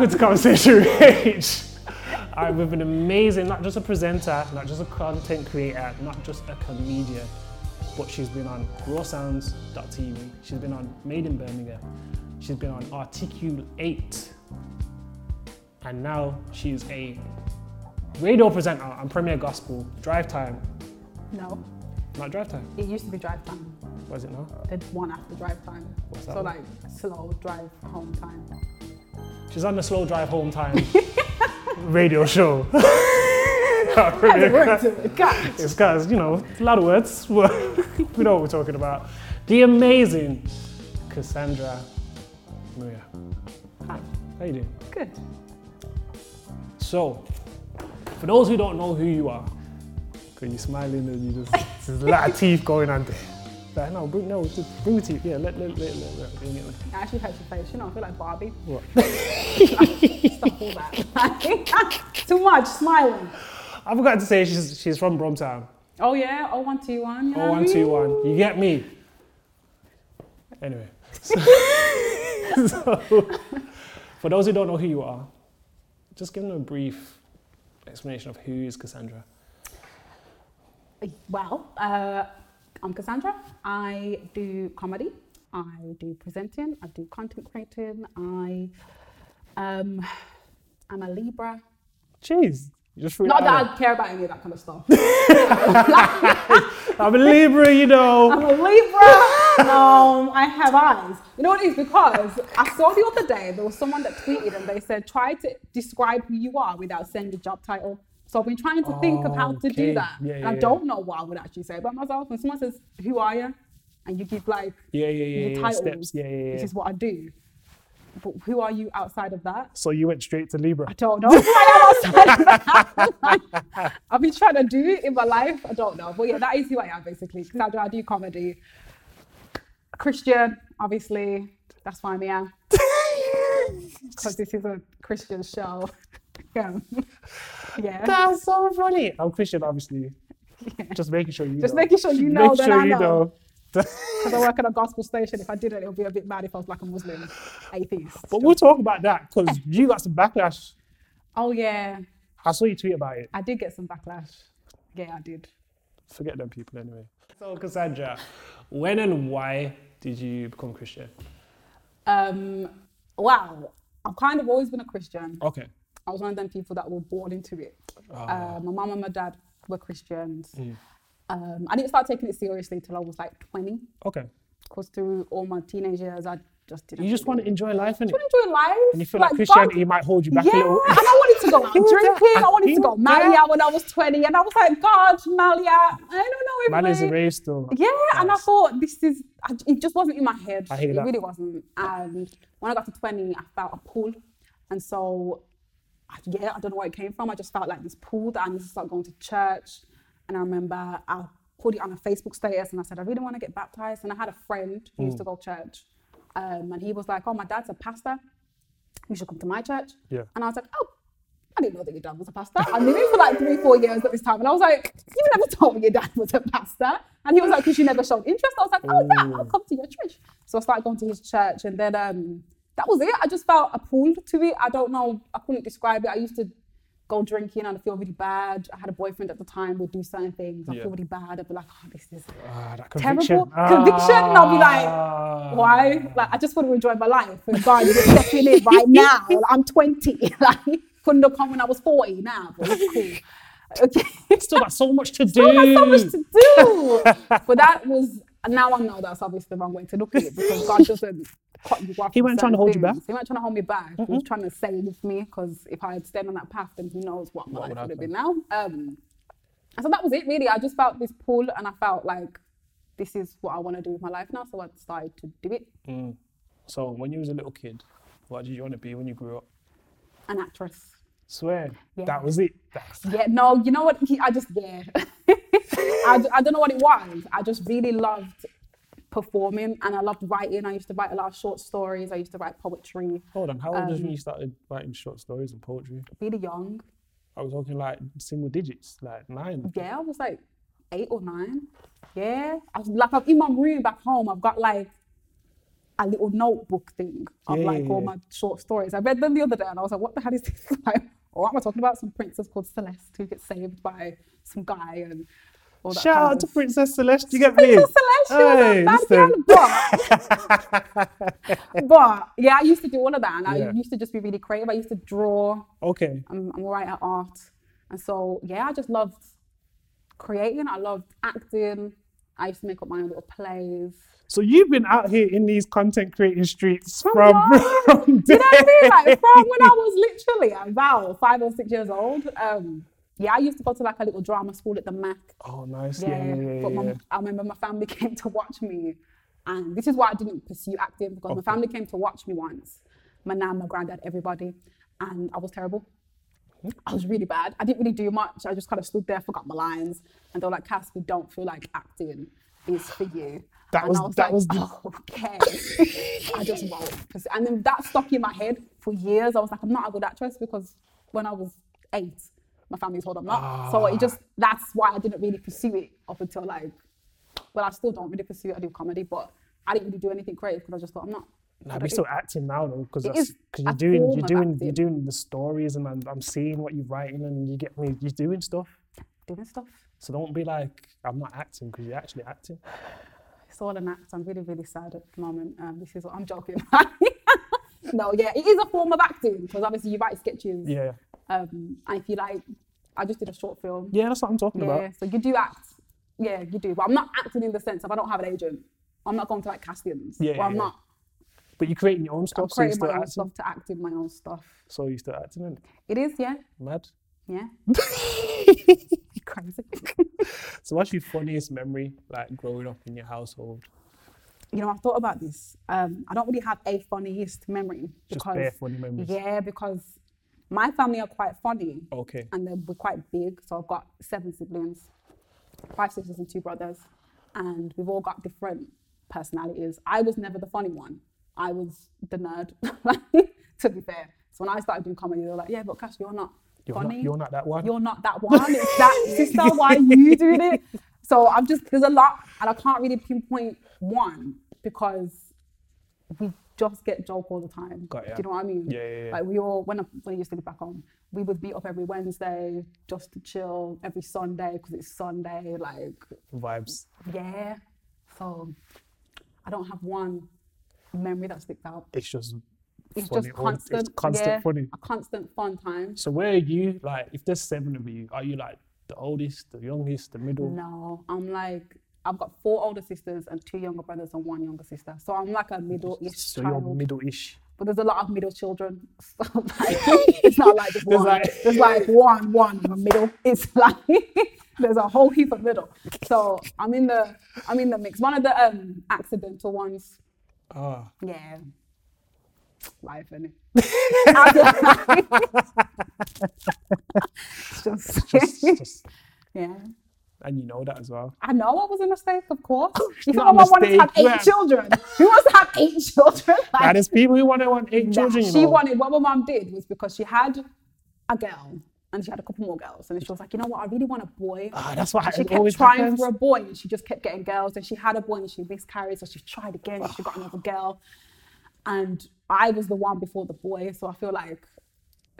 with H. Welcome to Conversation H. I'm with an amazing, not just a presenter, not just a content creator, not just a comedian, but she's been on rawsounds.tv, she's been on Made in Birmingham, she's been on Articulate, and now she's a radio presenter on Premier Gospel, Drive Time, No, not Drive Time, it used to be drive time. was it now? Did one after drive time. What's that so one? like slow drive home time. She's on the Slow Drive Home Time radio show. That's a word to it. God. It's guys, you know, a lot of words. we know what we're talking about. The amazing Cassandra Maria. Hi. How you doing? Good. So, for those who don't know who you are, because you're smiling and you just, there's a lot of teeth going on there. Like, no, bring, no, just bring the teeth. Yeah, let, let, let, let, let bring it on. It actually hurts your face. You know, I feel like Barbie. What? Stop all that. Too much smiling. I forgot to say she's, she's from Bromtown. Oh yeah, 0121. You know what I mean? 0121. You get me? Anyway. So, so, for those who don't know who you are, just give them a brief explanation of who is Cassandra. Well, uh, I'm Cassandra. I do comedy. I do presenting. I do content creating. I um, I'm a Libra. Jeez. You just Not that I care about any of that kind of stuff. I'm a Libra, you know. I'm a Libra. No, I have eyes. You know what it is? Because I saw the other day there was someone that tweeted and they said, try to describe who you are without saying the job title. So I've been trying to think of how to Okay. do that. Yeah, yeah, I yeah. don't know what I would actually say about myself. When someone says, Who are you? And you give like Yeah, yeah, yeah, your yeah. title, Steps. Yeah, yeah, This is what I do. But who are you outside of that? So you went straight to Libra. I don't know I am outside of that. I've been trying to do it in my life. I don't know. But yeah, that is who I am basically. Because I do, I do comedy. Christian, obviously. That's why I'm here. Because this is a Christian show. yeah. Yeah. That's so funny. I'm Christian, obviously. Just making sure you Just know. making sure you know Make that sure I you know. know. Because I work at a gospel station. If I didn't, it would be a bit mad if I was like a Muslim atheist. But we'll talk about that because you got some backlash. Oh, yeah. I saw you tweet about it. I did get some backlash. Yeah, I did. Forget them people anyway. So Cassandra, when and why did you become Christian? Um, wow. I've kind of always been a Christian. Okay. I was one of them people that were born into it. Uh, my mum and my dad were Christians. Mm. Um, I didn't start taking it seriously till I was like 20, Okay. because through all my teenage years, I just didn't. You just want to enjoy life, innit? I want to enjoy life. And you feel like, God- Christianity might hold you back yeah, a little. and I wanted to go out drinking. that? I wanted to go Hear marry that? out when I was 20, and I was like, God, Malia, I don't know if I- a race still. Yeah, and I thought this is, I- it just wasn't in my head. I hear it that. really wasn't. And when I got to 20, I felt a pull. And so, I- yeah, I don't know where it came from. I just felt like this pull that I need to start going to church. And I remember I put it on a Facebook status and I said, I really want to get baptized. And I had a friend who Mm. used to go to church. Um, and he was like, Oh, my dad's a pastor. You should come to my church. Yeah. And I was like, Oh, I didn't know that your dad was a pastor. I knew him for like three, four years at this time. And I was like, You never told me your dad was a pastor. And he was like, Because you never showed interest. I was like, Oh, yeah, I'll come to your church. So I started going to his church. And then um, that was it. I just felt appalled to it. I don't know. I couldn't describe it. I used to go drinking and I feel really bad. I had a boyfriend at the time, We'd do certain things. I Yeah. feel really bad. I'd be like, Oh, this is Ah, that terrible conviction. conviction. And I'll be like, Ah. why? Like, I just want to enjoy my life. And God, you're stepping in right now. Like, I'm 20. Like, couldn't have come when I was 40 now. But it's cool. Okay. Still got so much to do. Still got so much to do. but that was, now I know that's obviously the wrong way to look at it because God doesn't cut you off. He from weren't trying to certain hold you back. He weren't trying to hold me back. He was trying to save me because if I had stayed on that path, then who knows what my life would would have been now. Um, and so that was it, really. I just felt this pull and I felt like this is what I want to do with my life now. So I decided to do it. So when you was a little kid, what did you want to be when you grew up? An actress. Swear. Yeah. That was it. That's, Yeah, no, you know what? I just, yeah. I, I don't know what it was. I just really loved performing and I loved writing. I used to write a lot of short stories. I used to write poetry. Hold on, how old was you when Um, you started writing short stories and poetry? Really young. I was talking like single digits, like nine. Yeah, I was like eight or nine. Yeah, I was like I'm in my room back home. I've got like a little notebook thing of Yeah, like all yeah. my short stories. I read them the other day and I was like, what the hell is this? like, what am I talking about? Some princess called Celeste who gets saved by some guy and. Shout out to Princess Celeste, you get me? Princess Celeste, Hey, but, but yeah, I used to do all of that and Yeah. I used to just be really creative. I used to draw. Okay. I'm, I'm all right at art. And so, yeah, I just loved creating. I loved acting. I used to make up my own little plays. So you've been out here in these content creating streets From from, from You know what I mean? Like from when I was literally about five or six years old. Um, yeah, I used to go to like a little drama school at the Mac. Oh, nice. Yeah, Yeah, yeah, yeah. but my, I remember my family came to watch me, and this is why I didn't pursue acting because my family came to watch me once. My nan, my granddad, everybody, and I was terrible. Mm-hmm. I was really bad. I didn't really do much. I just kind of stood there, forgot my lines, and they were like, "Cass, we don't feel like acting is for you." That and was- was that like, was the- "Oh, okay. I just won't. pursue-" And then that stuck in my head for years. I was like, I'm not a good actress because when I was eight, my family told I'm not. So it just that's why I didn't really pursue it up until like, well, I still don't really pursue it. I do comedy, but I didn't really do anything creative because I just thought I'm not. Good we're still acting now though, because because you're doing you're doing you're doing the stories, and I'm, I'm seeing what you're writing, and you get me. You're doing stuff. doing stuff. So don't be like I'm not acting because you're actually acting. It's all an act. I'm really, really sad at the moment. Um, this is what I'm joking. no, yeah, it is a form of acting because obviously you write sketches. Yeah, Um, and if you like, I just did a short film. yeah, that's what I'm talking Yeah, about. so you do act. Yeah, you do. But I'm not acting in the sense of I don't have an agent. I'm not going to like castings. Yeah, Well, yeah, I'm yeah. not. But you're creating your own I'm stuff, so you're creating still my own acting. stuff to act in my own stuff. So you're still acting, innit? It is, yeah. Mad. Yeah. Crazy. So what's your funniest memory, like growing up in your household? you know, I've thought about this. Um, I don't really have a funniest memory Just because bare funny memories. yeah, because my family are quite funny. Okay. and then we're quite big. So I've got seven siblings, five sisters and two brothers, and we've all got different personalities. I was never the funny one. I was the nerd, to be fair. So when I started doing comedy, they were like, "Yeah, but Cash, you're not You're funny. not, you're not that one. You're not that one. It's that sister. Why are you doing it?" So I'm just there's a lot, and I can't really pinpoint one because we just get joke all the time. Got. Do you know what I mean? Yeah, yeah, yeah. Like we all when I, when I used to live back home, we would meet up every Wednesday just to chill every Sunday because it's Sunday. Like Vibes. yeah, so I don't have one memory that sticks out. It's just It's funny. just constant. It's constant yeah, funny. A constant fun time. So where are you? Like, if there's seven of you, are you like the oldest, the youngest, the middle? No, I'm like I've got four older sisters and two younger brothers and one younger sister. So I'm like a middle-ish So child. you're middle-ish. but there's a lot of middle children. So like, it's not like just There's one. like- there's like one, one in the middle. It's like there's a whole heap of middle. So I'm in the I'm in the mix. One of the um accidental ones. Ah, Yeah. Life, innit? it's just, just, just, yeah. And you know that as well. I know I was a mistake, of course. You thought my mum wanted to have eight yeah. children. Who wants to have eight children? Like, there's people who want to want eight Nah, children. She know. wanted what my mum did was because she had a girl and she had a couple more girls and she was like, you know what, I really want a boy. Ah, that's what And she it kept always trying happens. for a boy and she just kept getting girls and she had a boy and she miscarried so she tried again and she got another girl and I was the one before the boy so I feel like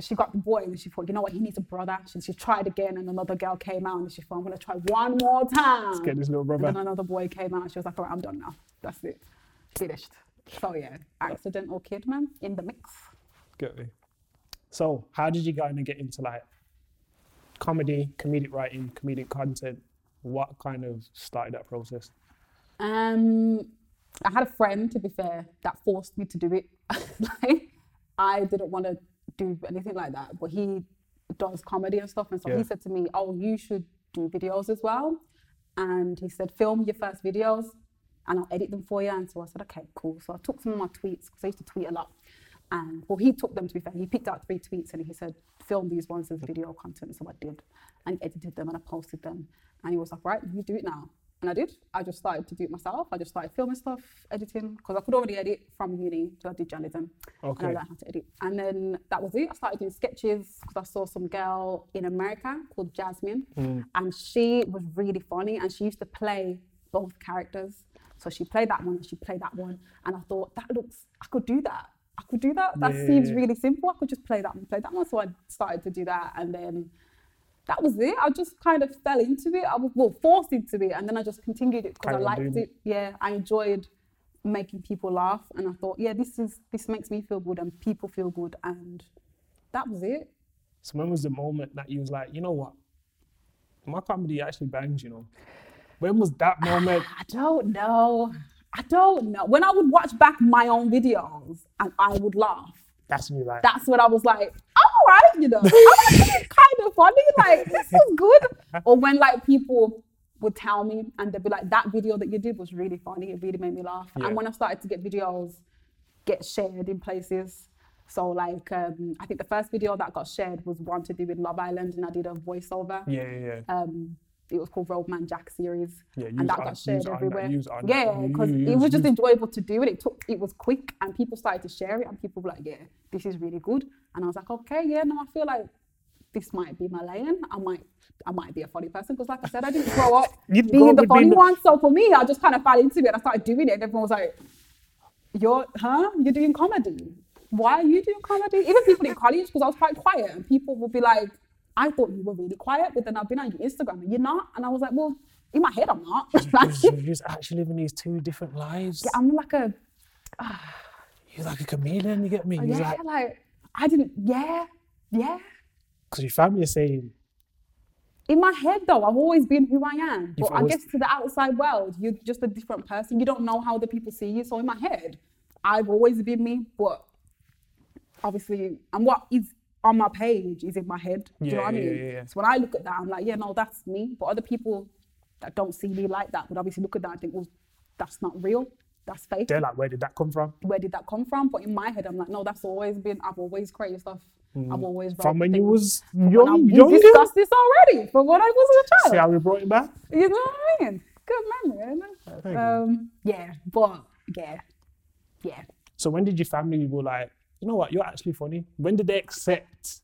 she got the boy and she thought you know what he needs a brother she, she tried again and another girl came out and she thought I'm gonna try one more time Let's get this little and brother. then another boy came out and she was like all right I'm done now that's it finished so yeah accidental kid man in the mix Get me. So, how did you kind of get into like comedy, comedic writing, comedic content? What kind of started that process? Um, I had a friend, to be fair, that forced me to do it. like, I didn't want to do anything like that, but he does comedy and stuff, and so Yeah. he said to me, "Oh, you should do videos as well." And he said, "Film your first videos, and I'll edit them for you." And so I said, "Okay, cool." So I took some of my tweets because I used to tweet a lot. And well, he took them to be fair. He picked out three tweets and he said, film these ones as video content. So I did. And edited them and I posted them. And he was like, right, you do it now. And I did. I just started to do it myself. I just started filming stuff, editing, because I could already edit from uni, so I did journalism. Okay. And I learned how to edit. And then that was it. I started doing sketches because I saw some girl in America called Jasmine. Mm. And she was really funny and she used to play both characters. So she played that one and she played that one. And I thought, that looks, I could do that. I could do that. That Yeah, seems really simple. I could just play that one, play that one. So I started to do that. And then that was it. I just kind of fell into it. I was well forced into it, and then I just continued it because I liked it. Yeah, I enjoyed making people laugh, and I thought, yeah, this is this makes me feel good, and people feel good, and that was it. So when was the moment that you was like, you know what? My comedy actually bangs, you know. When was that ah, moment? I don't know. I don't know. When I would watch back my own videos and I would laugh, That's me like that's when I was like, I'm all right, you know. I'm actually kind of funny. Like, this is good. Or when like people would tell me and they'd be like, that video that you did was really funny. It really made me laugh. Yeah. And when I started to get videos get shared in places. So like um, I think the first video that got shared was one to do with Love Island and I did a voiceover. yeah, yeah, yeah. Um, it was called Roadman Jack series, Yeah, and that got shared everywhere. you was on that. yeah, because it was just enjoyable to do and It took, it was quick, and people started to share it, and people were like, "Yeah, this is really good." And I was like, "Okay, yeah, no, I feel like this might be my lane. I might, I might be a funny person because, like I said, I didn't grow up being the funny one. So for me, I just kind of fell into it. and I started doing it, and everyone was like, "You're, huh? You're doing comedy? Why are you doing comedy?" Even people in college, because I was quite quiet, and people would be like, "I thought you were really quiet, but then I've been on your Instagram and you're not." And I was like, "Well, in my head, I'm not. like, You're just actually living these two different lives. Yeah, I'm like a, You're like a chameleon, you get me? You're yeah, like, like I didn't, yeah, yeah." because your family is saying, in my head though i've always been who i am but i guess to the outside world you're just a different person you don't know how the people see you so in my head i've always been me but obviously and what is on my page is in my head do you know Yeah, what i mean yeah, yeah. so when i look at that i'm like yeah no that's me but other people that don't see me like that would obviously look at that and think well that's not real that's fake they're like, where did that come from? where did that come from but in my head i'm like no that's always been i've always created stuff i've always Mm. From when you things. was From young, young we discussed this already from when I was a child. See how we brought it back? You know what I mean? Good memory? Um, yeah, but yeah, yeah. So when did your family were like, you know what, you're actually funny? When did they accept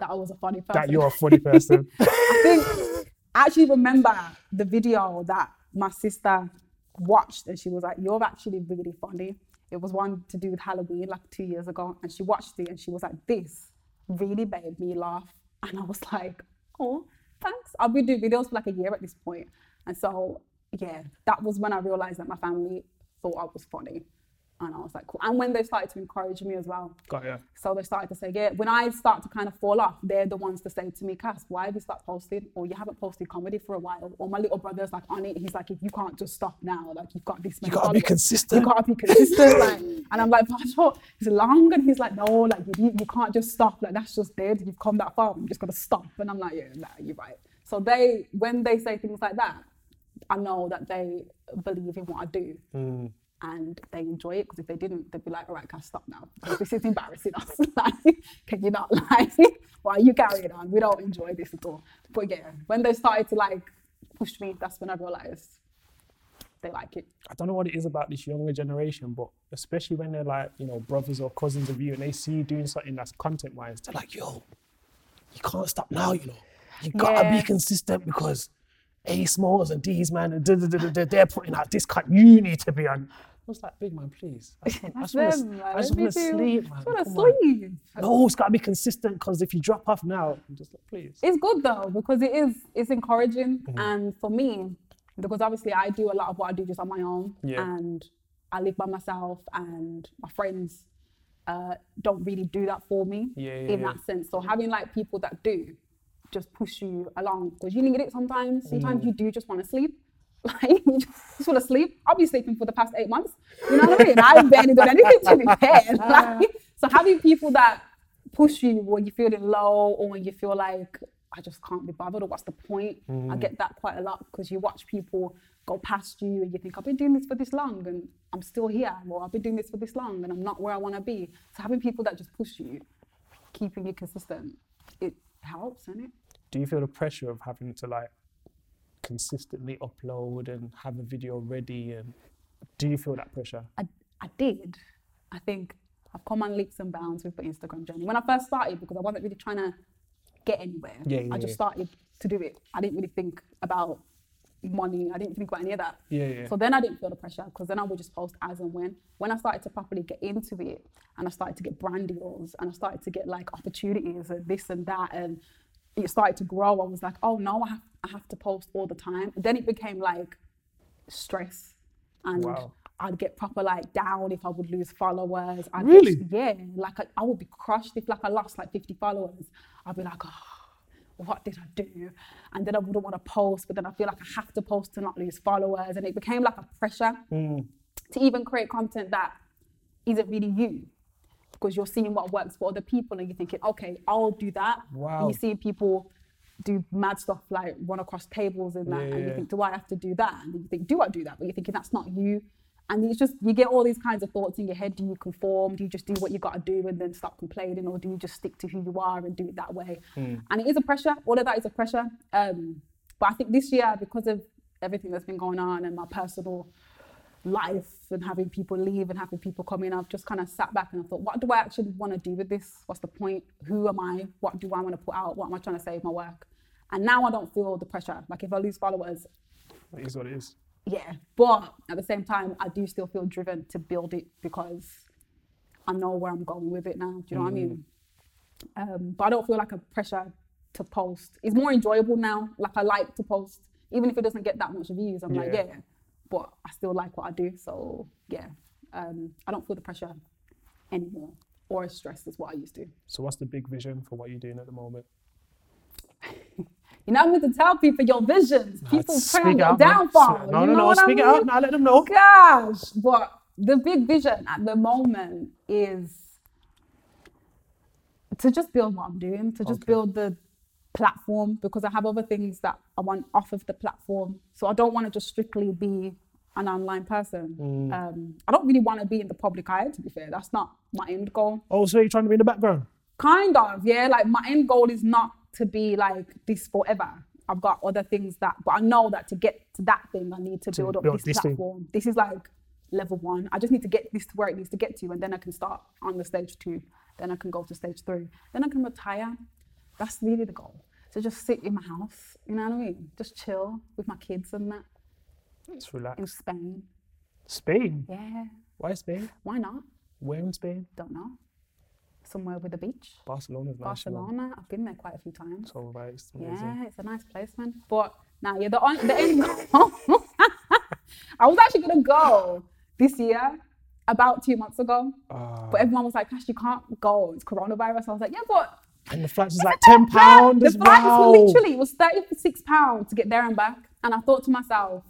That I was a funny person. that you're a funny person? I think I actually remember the video that my sister watched and she was like, You're actually really funny. It was one to do with Halloween like two years ago. And she watched it and she was like, This really made me laugh. And I was like, Oh, thanks. I've been doing videos for like a year at this point. And so, yeah, that was when I realized that my family thought I was funny. And I was like, cool. And when they started to encourage me as well. Got ya. So they started to say, yeah, when I start to kind of fall off, they're the ones to say to me, Cass, why have you stopped posting? Or you haven't posted comedy for a while. Or my little brother's like on it. He's like, if you can't just stop now, like you've got this. You many gotta be consistent. You gotta be consistent. like, and I'm like, but I thought it's long. And he's like, no, like you, you can't just stop. Like that's just dead. You've come that far. You just gotta stop. And I'm like, yeah, nah, you're right. So they, when they say things like that, I know that they believe in what I do Mm. And they enjoy it because if they didn't, they'd be like, all right, can I stop now? This is embarrassing us. like, can you not like, why are you carrying on? We don't enjoy this at all. But yeah, when they started to like push me, that's when I realized they like it. I don't know what it is about this younger generation, but especially when they're like, you know, brothers or cousins of you and they see you doing something that's content wise, they're like, yo, you can't stop now, you know. You gotta Yeah. be consistent because A Smalls and D's man, and da, da, da, da, they're putting out this cut. You need to be on. I was like, big man, please. I just want, I just wanna, them, I man. just want to sleep, I man. just wanna sleep. No, it's gotta be consistent because if you drop off now, I'm just like, please. It's good though because it is it's encouraging Mm-hmm. and for me because obviously I do a lot of what I do just on my own Yeah. and I live by myself and my friends uh, don't really do that for me Yeah, yeah, in that sense. So having like people that do just push you along because you need it sometimes. Sometimes Mm. you do just want to sleep. Like you just want to sleep. I'll be sleeping for the past eight months. You know what I mean? I've barely done anything to be fair. Like, so having people that push you when you're feeling low or when you feel like I just can't be bothered or what's the point? Mm. I get that quite a lot because you watch people go past you and you think I've been doing this for this long and I'm still here or I've been doing this for this long and I'm not where I want to be. So having people that just push you, keeping you consistent, it helps, doesn't it? Do you feel the pressure of having to like consistently upload and have a video ready? And do you feel that pressure? I, I did. I think I've come on leaps and bounds with the Instagram journey. When I first started, because I wasn't really trying to get anywhere, Yeah, yeah, I just yeah. started to do it. I didn't really think about money. I didn't think about any of that. Yeah, yeah. So then I didn't feel the pressure because then I would just post as and when. When I started to properly get into it and I started to get brand deals and I started to get like opportunities and this and that and it started to grow, I was like, oh no, I have, I have to post all the time. And then it became like stress and Wow. I'd get proper like down if I would lose followers. I'd Really? Get, yeah, like I, I would be crushed if like I lost like 50 followers. I'd be like, oh, what did I do? And then I wouldn't want to post, but then I feel like I have to post to not lose followers. And it became like a pressure Mm. to even create content that isn't really you. Because you're seeing what works for other people and you're thinking, okay, I'll do that. Wow. And you see people do mad stuff like run across tables and that, Yeah, and you yeah. think, do I have to do that? And you think, do I do that? But you're thinking that's not you. And it's just you get all these kinds of thoughts in your head. Do you conform? Do you just do what you got to do and then stop complaining, or do you just stick to who you are and do it that way? Hmm. And it is a pressure. All of that is a pressure. Um, but I think this year, because of everything that's been going on and my personal life and having people leave and having people come in, I've just kind of sat back and I thought, what do I actually want to do with this? What's the point? Who am I? What do I want to put out? What am I trying to say with my work? And now I don't feel the pressure. Like if I lose followers, It is what it is. Yeah. But at the same time, I do still feel driven to build it because I know where I'm going with it now. Do you know what I mean? Um, but I don't feel like a pressure to post. It's more enjoyable now. Like I like to post, even if it doesn't get that much views. I'm like, Yeah. yeah. But I still like what I do. So yeah, um, I don't feel the pressure anymore or as stressed as what I used to. So what's the big vision for what you're doing at the moment? You know, I need to tell people your visions. People on your downfall. No, you no, know no. what Speak I it mean? out. Now let them know. gosh, but the big vision at the moment is to just build what I'm doing, to just Okay. build the platform because I have other things that I want off of the platform. So I don't want to just strictly be an online person. Mm. Um, I don't really want to be in the public eye, to be fair. That's not my end goal. Oh, so you're trying to be in the background? Kind of, yeah. Like my end goal is not to be like this forever. I've got other things that, but I know that to get to that thing, I need to, To build up build this, this thing. platform. This is like level one. I just need to get this to where it needs to get to, and then I can start on the stage two. Then I can go to stage three. Then I can retire. That's really the goal. To just sit in my house, you know what I mean? Just chill with my kids and that Let's in. Spain. Spain. Yeah, Why Spain? why not? Where in Spain? Don't know. Somewhere with a beach. Barcelona's nice. Barcelona. I've been there quite a few times. So right, it's amazing. Yeah, it's a nice place, man. But now, yeah, the, on, the end goal. I was actually gonna go this year, about two months ago, Ah, but everyone was like, "Gosh, you can't go. It's coronavirus." I was like, "Yeah, but and the flights was like ten pound the flights well. were literally it was thirty six pounds to get there and back." And I thought to myself,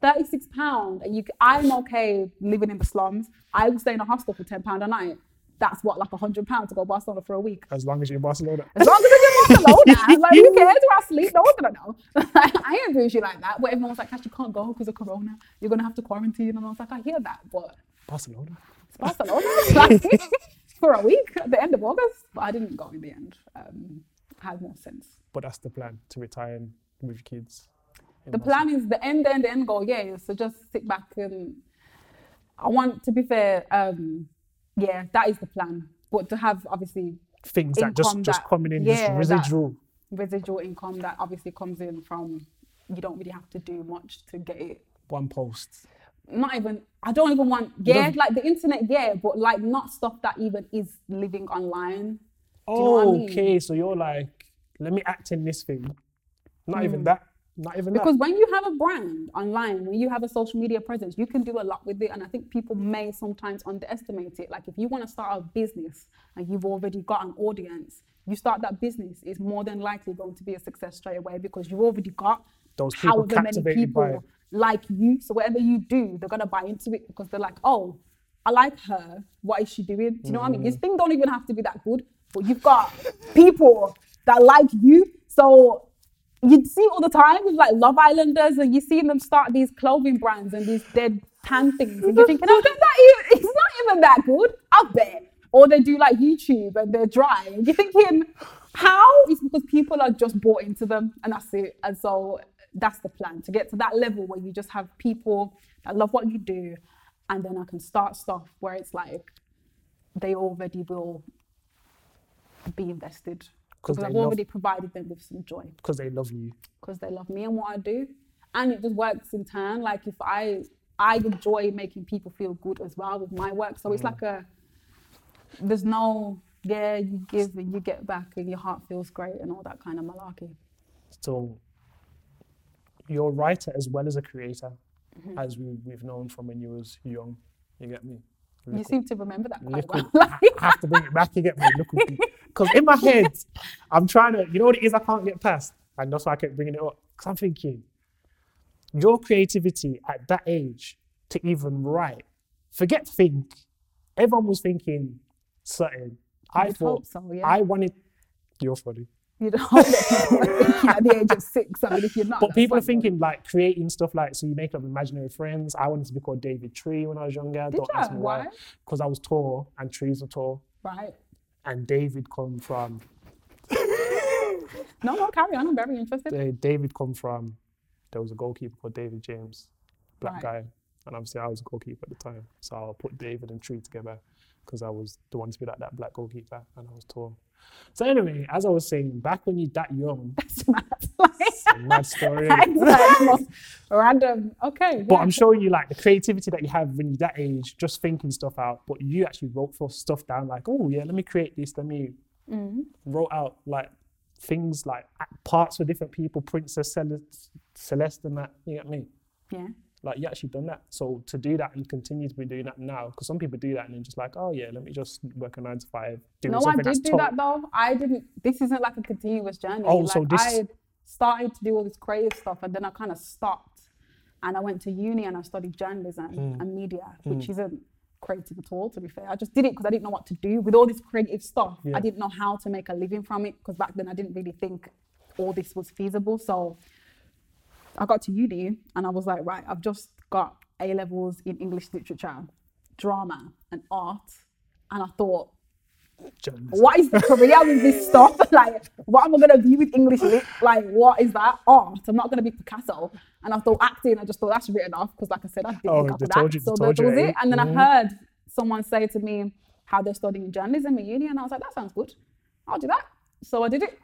thirty six pound, and you, I'm okay living in the slums. I would stay in a hostel for ten pound a night. That's what like a hundred pounds to go to Barcelona for a week. As long as you're in Barcelona. As long as it's in Barcelona, like who cares where I sleep? No one's gonna know. I ain't bougie like that. But everyone was like, "Cash, you can't go because of Corona. You're gonna have to quarantine." And I was like, "I hear that, but Barcelona. it's Barcelona like, for a week at the end of August." But I didn't go in the end. Um, had more sense. But that's the plan to retire and with kids. The Barcelona. plan is the end, end, end goal. Yeah, so just sit back and I want to be fair. Um, yeah, that is the plan. But to have obviously things that just income just that- coming in, yeah, just residual. residual income that obviously comes in from you don't really have to do much to get it One post. not even I don't even want yeah like the internet yeah but like not stuff that even is living online you know I oh, mean? okay, so you're like, let me act in this thing. Not even mm. that. Not even because when you have a brand online when you have a social media presence you can do a lot with it and I think people may sometimes underestimate it like if you want to start a business and you've already got an audience you start that business it's more than likely going to be a success straight away because you've already got Those people however many people like you. So whatever you do, they're gonna buy into it because they're like, oh, I like her. What is she doing? Do you know what I mean? Mm. This thing don't even have to be that good, but you've got people that like you. So you see all the time with like Love Islanders, and you see them start these clothing brands and these dead tan things, and you're thinking, oh, that, that even, it's not even that good. I bet. Or they do like YouTube and they're dry, and you're thinking, how? It's because people are just bought into them, and that's it. And so that's the plan to get to that level where you just have people that love what you do, and then I can start stuff where it's like they already will be invested because I've love- already provided them with some joy because they love you. because they love me and what I do, and it just works in turn. Like if I I enjoy making people feel good as well with my work, so it's Mm. like a there's no yeah you give and you get back and your heart feels great and all that kind of malarkey. So you're a writer as well as a creator, Mm-hmm. as we, we've known from when you was young. You get me? You Look seem to remember that quite well. I have to bring it back. You get me? Because in my head, I'm trying to, you know what it is I can't get past? And that's why I kept bringing it up. Because I'm thinking, your creativity at that age to even write, forget think. Everyone was thinking certain. I You'd thought, so, yeah. I wanted, you're funny. you people at the age of six. I mean, if you're not, But people are thinking like creating stuff like, so you make up imaginary friends. I wanted to be called David Tree when I was younger. Did Don't ask me why. Why? Because I was tall and trees are tall. right? And David come from No, no, carry on. I'm very interested. uh, David come from there was a goalkeeper called David James, black Right. guy, and obviously I was a goalkeeper at the time, so I'll put David and Tree together because I was the one to be like that black goalkeeper and I was tall. So anyway, as I was saying, back when you're that young, mad. Mad story. it's like the most random. Okay. But yeah. I'm showing you like the creativity that you have when you're that age, just thinking stuff out. But you actually wrote for stuff down, like, oh yeah, let me create this. Let me Mm-hmm. wrote out like things like parts for different people, Princess Celeste, Celeste and that. You get me? Yeah. Like you actually done that. So to do that and continue to be doing that now, because some people do that and then just like, oh yeah, let me just work a nine to five. No, I did do tot- that though. I didn't. This isn't like a continuous journey. Oh, like, so this- I started to do all this creative stuff, and then I kind of stopped, and I went to uni and I studied journalism Mm. and media, which isn't creative at all. To be fair, I just did it because I didn't know what to do with all this creative stuff. Yeah. I didn't know how to make a living from it because back then I didn't really think all this was feasible. So I got to uni and I was like, right, I've just got A levels in English literature, drama, and art, and I thought journalism. what is the career with this stuff? like, what am I gonna be with English lit? Like, what is that? Art. I'm not gonna be Picasso. And I thought acting, I just thought that's written off because, like I said, I didn't Oh, they told you- so told that was that, it. eh? And then Mhm. I heard someone say to me how they're studying journalism at uni, and I was like, that sounds good. I'll do that. So I did it.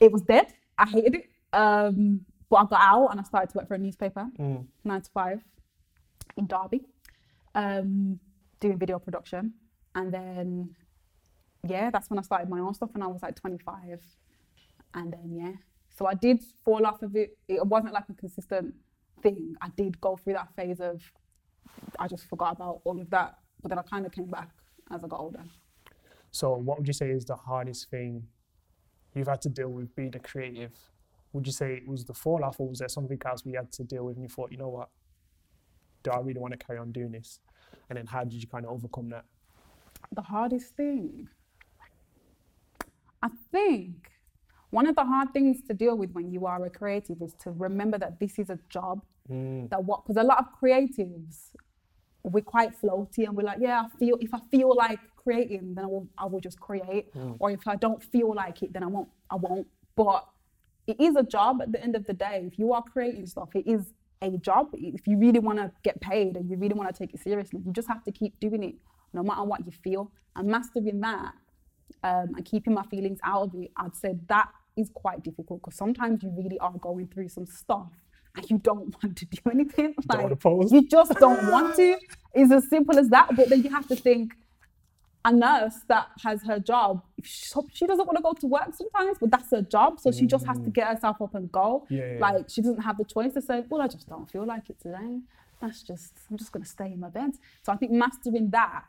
It was dead. I hated it. Um, but I got out and I started to work for a newspaper, Mm. nine to five, in Derby, um, doing video production. And then, yeah, that's when I started my own stuff and I was like 25. And then, yeah. So I did fall off of it. It wasn't like a consistent thing. I did go through that phase of, I just forgot about all of that. But then I kind of came back as I got older. So what would you say is the hardest thing you've had to deal with being a creative? Would you say it was the fall off or was there something else we had to deal with and you thought, you know what? Do I really want to carry on doing this? And then how did you kind of overcome that? the hardest thing? I think one of the hard things to deal with when you are a creative is to remember that this is a job. Mm. That what? Because a lot of creatives, we're quite floaty and we're like, yeah, I feel if I feel like creating, then I will, I will just create. Or if I don't feel like it, then I won't, I won't. But it is a job at the end of the day. If you are creating stuff, it is a job. If you really want to get paid and you really want to take it seriously, you just have to keep doing it no matter what you feel. And mastering that um, and keeping my feelings out of it, I'd say that is quite difficult because sometimes you really are going through some stuff and you don't want to do anything. Like, you just don't want to. It's as simple as that. But then you have to think, a nurse that has her job, she, doesn't want to go to work sometimes, but that's her job. So she just has to get herself up and go. Yeah, yeah, like she doesn't have the choice to say, well, I just don't feel like it today. That's just, I'm just going to stay in my bed. So I think mastering that,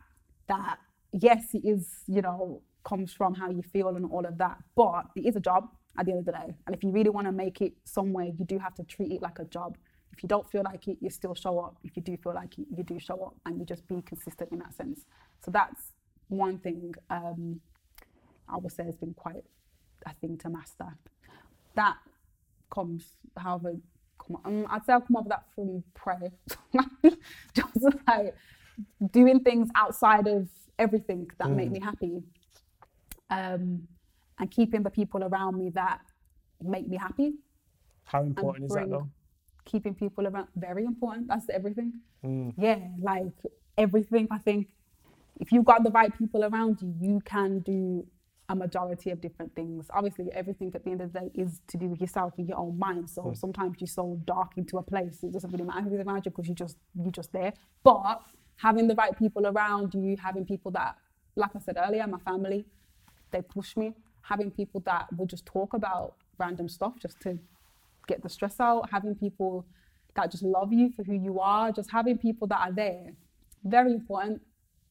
that yes, it is, you know, comes from how you feel and all of that, but it is a job at the end of the day. And if you really want to make it somewhere, you do have to treat it like a job. If you don't feel like it, you still show up. If you do feel like it, you do show up and you just be consistent in that sense. So that's one thing um, I would say has been quite a thing to master. That comes, however, come, um, I'd say I've come up with that from prayer. just like doing things outside of everything that make me happy um, and keeping the people around me that make me happy. How important is that though? keeping people around very important that's everything. Mm. yeah like everything i think if you've got the right people around you you can do a majority of different things. Obviously everything at the end of the day is to do with yourself and your own mind. So sometimes you're so dark into a place it doesn't really matter who's around you because you just you're just there. But having the right people around you having people that like i said earlier my family they push me having people that will just talk about random stuff just to get the stress out, having people that just love you for who you are, just having people that are there. Very important.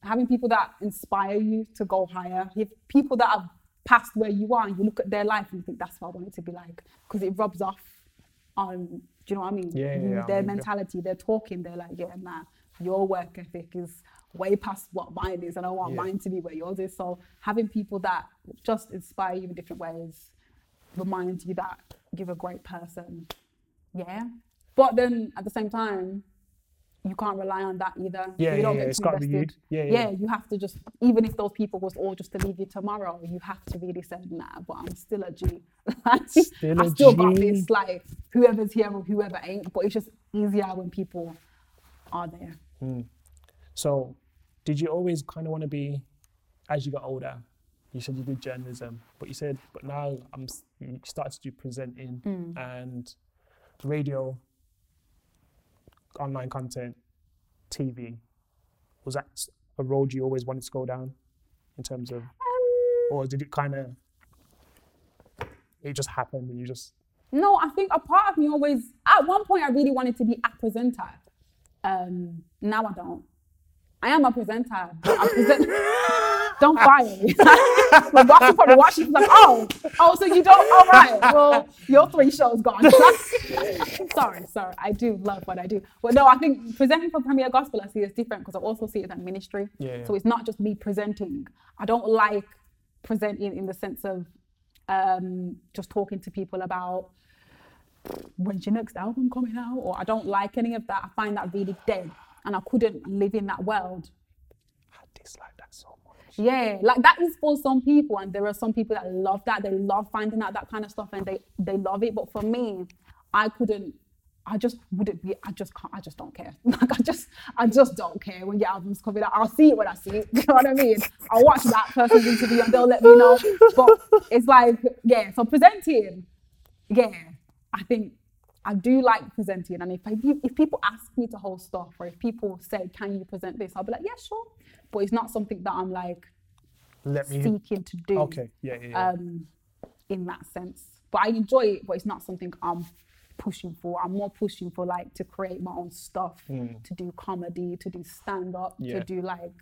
Having people that inspire you to go higher. If people that are past where you are and you look at their life and you think that's what I want it to be like. Because it rubs off on, do you know what I mean? Yeah, yeah, You- yeah, I'm their with you. mentality, they're talking, they're like, yeah, nah, your work ethic is way past what mine is, and I want Yeah. mine to be where yours is. So having people that just inspire you in different ways, remind you that you're a great person. Yeah. But then at the same time, you can't rely on that either. Yeah, you don't yeah, get it's too gotta be you. Yeah, yeah. you have to just even if those people was all just to leave you tomorrow, you have to really say, nah, but I'm still a G. Still I still got this, like whoever's here or whoever ain't. But it's just easier when people are there. Hmm. So, did you always kind of want to be, as you got older? You said you did journalism, but you said, but now I'm you started to do presenting Mm. and radio, online content, TV. Was that a road you always wanted to go down, in terms of, or did it kind of, it just happened and you just No, I think a part of me always, at one point, I really wanted to be a presenter. Um, now I don't. I am a presenter, I present. don't fire me. My boss will probably watch it. Like, oh, oh, so you don't? All right. Well, your three shows gone. sorry, sorry. I do love what I do, but no, I think presenting for Premier Gospel I see is different because I also see it as a ministry. Yeah, yeah. So it's not just me presenting. I don't like presenting in the sense of um, just talking to people about when's your next album coming out? Or I don't like any of that. I find that really dead. And I couldn't live in that world. I dislike that so much. Yeah, like that is for some people, and there are some people that love that. They love finding out that kind of stuff, and they they love it. But for me, I couldn't. I just wouldn't be. I just can't. I just don't care. Like I just, I just don't care when your album's coming out. I'll see it when I see it. You know what I mean? I'll watch that person's interview and they'll let me know. But it's like, yeah. So presenting, yeah, I think I do like presenting. And if I, if people ask me to hold stuff, or if people say, "Can you present this?" I'll be like, "Yeah, sure." But it's not something that I'm like Let me. seeking to do Okay. Yeah. Yeah. yeah. um, in that sense. But I enjoy it, but it's not something I'm pushing for. I'm more pushing for like to create my own stuff, to do comedy, to do stand up. Yeah. to do like